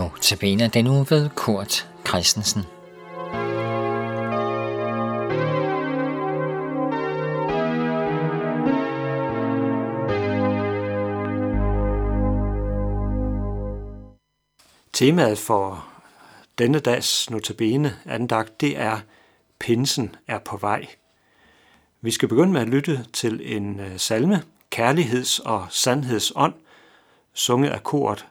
Notabene den uge ved Kurt Christensen. Temaet for denne dags notabene andagt, det er Pinsen er på vej. Vi skal begynde med at lytte til en øh, salme, Kærligheds- og Sandhedsånd, sunget af koret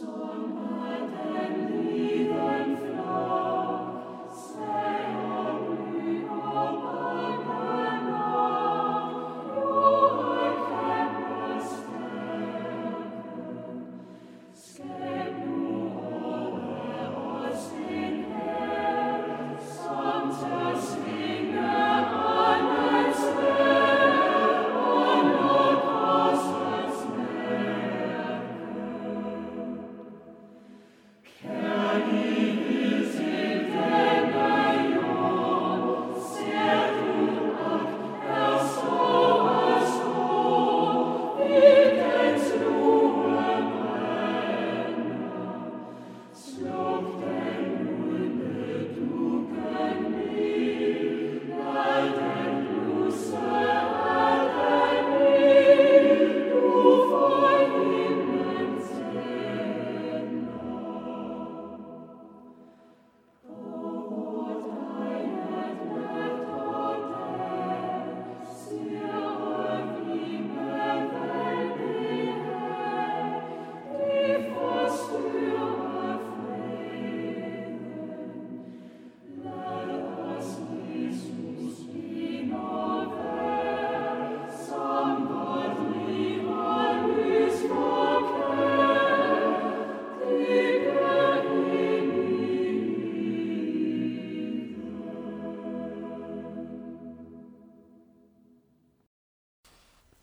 So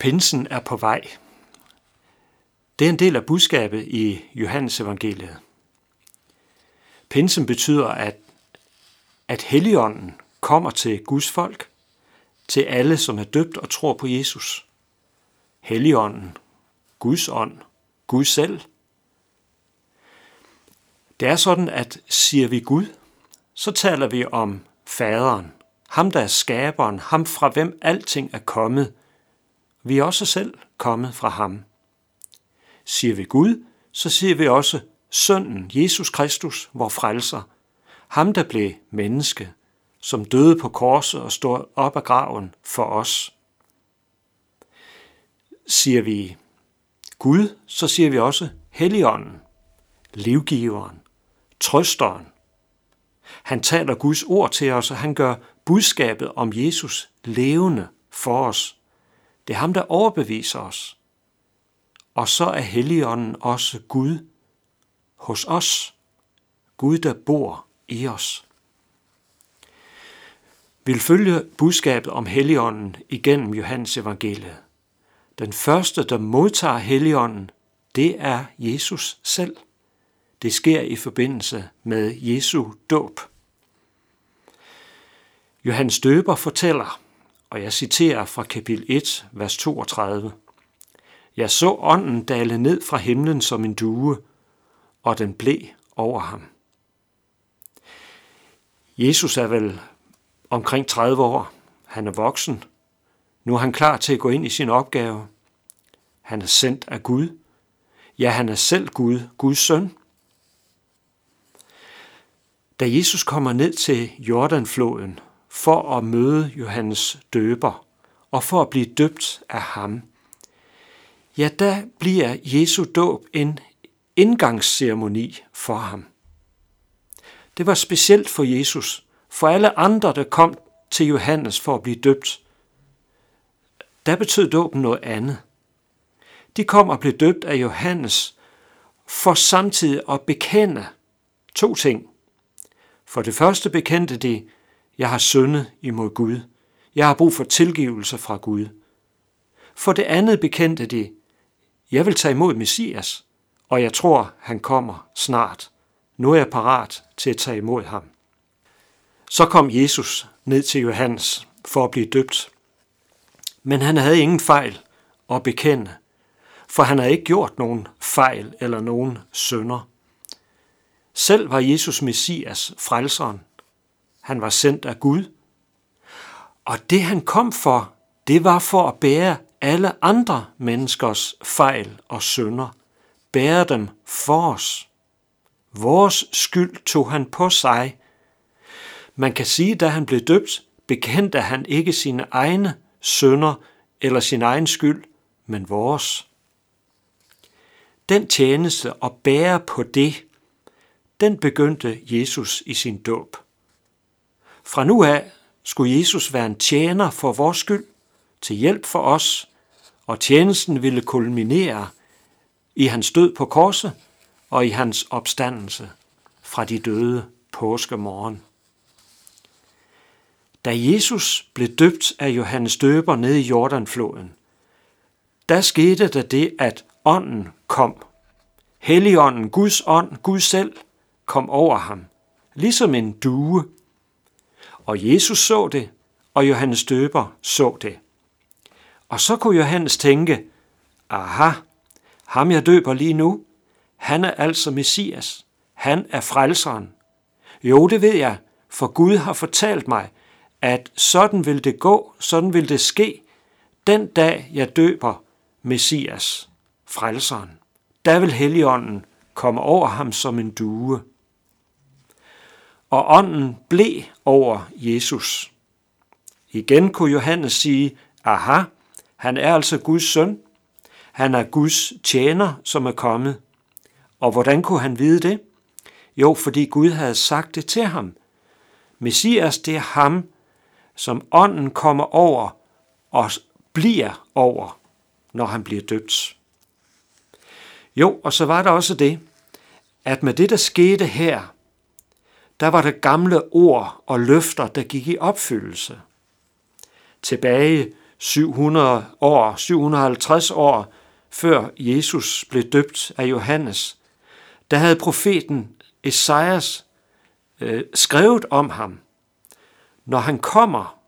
Pinsen er på vej. Det er en del af budskabet i Johannes evangeliet. Pinsen betyder, at, at Helligånden kommer til Guds folk, til alle, som er døbt og tror på Jesus. Helligånden, Guds ånd, Gud selv. Det er sådan, at siger vi Gud, så taler vi om faderen, ham der er skaberen, ham fra hvem alting er kommet – vi er også selv kommet fra ham. Siger vi Gud, så siger vi også Sønnen, Jesus Kristus, vor frelser, Ham, der blev menneske, som døde på korset og stod op af graven for os. Siger vi Gud, så siger vi også Helligånden, livgiveren, trøsteren. Han taler Guds ord til os, og han gør budskabet om Jesus levende for os. Det er ham, der overbeviser os. Og så er Helligånden også Gud hos os. Gud, der bor i os. Vil følge budskabet om Helligånden igennem Johannes evangeliet. Den første, der modtager Helligånden, det er Jesus selv. Det sker i forbindelse med Jesu dåb. Johannes Døber fortæller, og jeg citerer fra kapitel 1, vers 32. Jeg så ånden dale ned fra himlen som en due, og den blev over ham. Jesus er vel omkring 30 år. Han er voksen. Nu er han klar til at gå ind i sin opgave. Han er sendt af Gud. Ja, han er selv Gud, Guds søn. Da Jesus kommer ned til Jordanfloden for at møde Johannes døber og for at blive døbt af ham, ja, der bliver Jesu dåb en indgangsceremoni for ham. Det var specielt for Jesus, for alle andre, der kom til Johannes for at blive døbt. Der betød dåben noget andet. De kom og blev døbt af Johannes for samtidig at bekende to ting. For det første bekendte de, jeg har syndet imod Gud. Jeg har brug for tilgivelse fra Gud. For det andet bekendte de, jeg vil tage imod Messias, og jeg tror, han kommer snart. Nu er jeg parat til at tage imod ham. Så kom Jesus ned til Johannes for at blive døbt. Men han havde ingen fejl at bekende, for han havde ikke gjort nogen fejl eller nogen sønder. Selv var Jesus Messias, frelseren. Han var sendt af Gud. Og det han kom for, det var for at bære alle andre menneskers fejl og sønder. Bære dem for os. Vores skyld tog han på sig. Man kan sige, da han blev døbt, bekendte han ikke sine egne sønder eller sin egen skyld, men vores. Den tjeneste at bære på det, den begyndte Jesus i sin dåb. Fra nu af skulle Jesus være en tjener for vores skyld, til hjælp for os, og tjenesten ville kulminere i hans død på korset og i hans opstandelse fra de døde påskemorgen. Da Jesus blev døbt af Johannes døber nede i Jordanfloden, der skete der det, at ånden kom. Helligånden, Guds ånd, Gud selv, kom over ham, ligesom en due. Og Jesus så det, og Johannes døber så det. Og så kunne Johannes tænke, aha, ham jeg døber lige nu, han er altså Messias. Han er frelseren. Jo, det ved jeg, for Gud har fortalt mig, at sådan vil det gå, sådan vil det ske, den dag jeg døber Messias, frelseren. Der vil Helligånden komme over ham som en due. Og ånden blev over Jesus. Igen kunne Johannes sige, aha, han er altså Guds søn. Han er Guds tjener, som er kommet. Og hvordan kunne han vide det? Jo, fordi Gud havde sagt det til ham. Messias, det er ham, som ånden kommer over og bliver over, når han bliver døbt. Jo, og så var der også det, at med det, der skete her, der var det gamle ord og løfter, der gik i opfyldelse. Tilbage 700 år, 750 år før Jesus blev døbt af Johannes, der havde profeten Esajas øh, skrevet om ham. Når han kommer,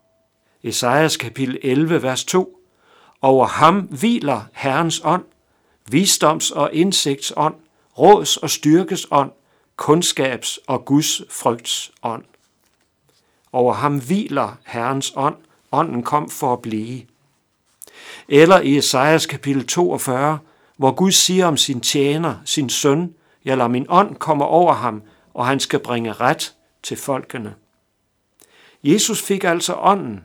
Esajas kapitel 11, vers 2, over ham hviler Herrens ånd, visdoms- og indsigtsånd, råds- og styrkes ånd, kundskabs- og Guds frygts ånd. Over ham hviler Herrens ånd, ånden kom for at blive. Eller i Esajas kapitel 42, hvor Gud siger om sin tjener, sin søn, jeg lader min ånd komme over ham, og han skal bringe ret til folkene. Jesus fik altså ånden.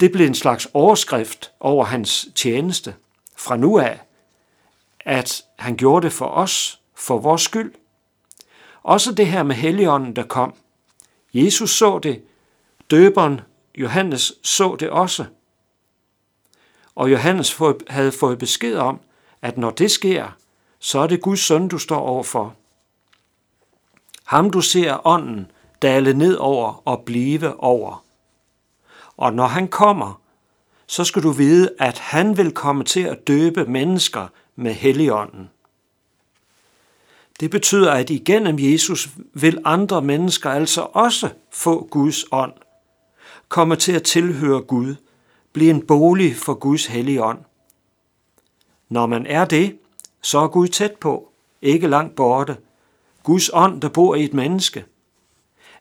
Det blev en slags overskrift over hans tjeneste fra nu af, at han gjorde det for os, for vores skyld. Også det her med Helligånden, der kom. Jesus så det, døberen Johannes så det også. Og Johannes havde fået besked om, at når det sker, så er det Guds søn, du står overfor. Ham du ser ånden dale ned over og blive over. Og når han kommer, så skal du vide, at han vil komme til at døbe mennesker med Helligånden. Det betyder, at igennem Jesus vil andre mennesker altså også få Guds ånd, komme til at tilhøre Gud, blive en bolig for Guds hellige ånd. Når man er det, så er Gud tæt på, ikke langt borte. Guds ånd, der bor i et menneske.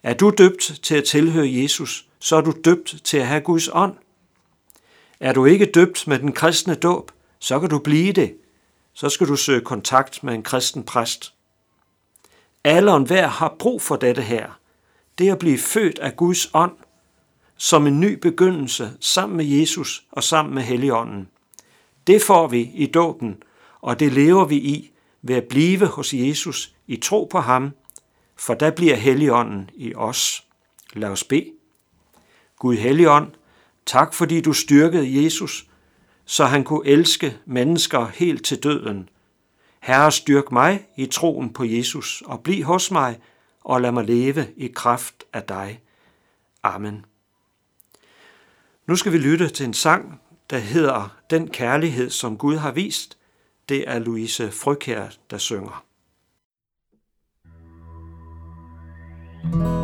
Er du døbt til at tilhøre Jesus, så er du døbt til at have Guds ånd. Er du ikke døbt med den kristne dåb, så kan du blive det. Så skal du søge kontakt med en kristen præst. Alle og enhver har brug for dette her. Det at blive født af Guds ånd, som en ny begyndelse sammen med Jesus og sammen med Helligånden. Det får vi i dåben, og det lever vi i ved at blive hos Jesus i tro på ham, for der bliver Helligånden i os. Lad os bede. Gud Helligånd, tak fordi du styrkede Jesus, så han kunne elske mennesker helt til døden. Herre, styrk mig i troen på Jesus, og bliv hos mig, og lad mig leve i kraft af dig. Amen. Nu skal vi lytte til en sang, der hedder Den kærlighed, som Gud har vist. Det er Louise Frøkær, der synger. was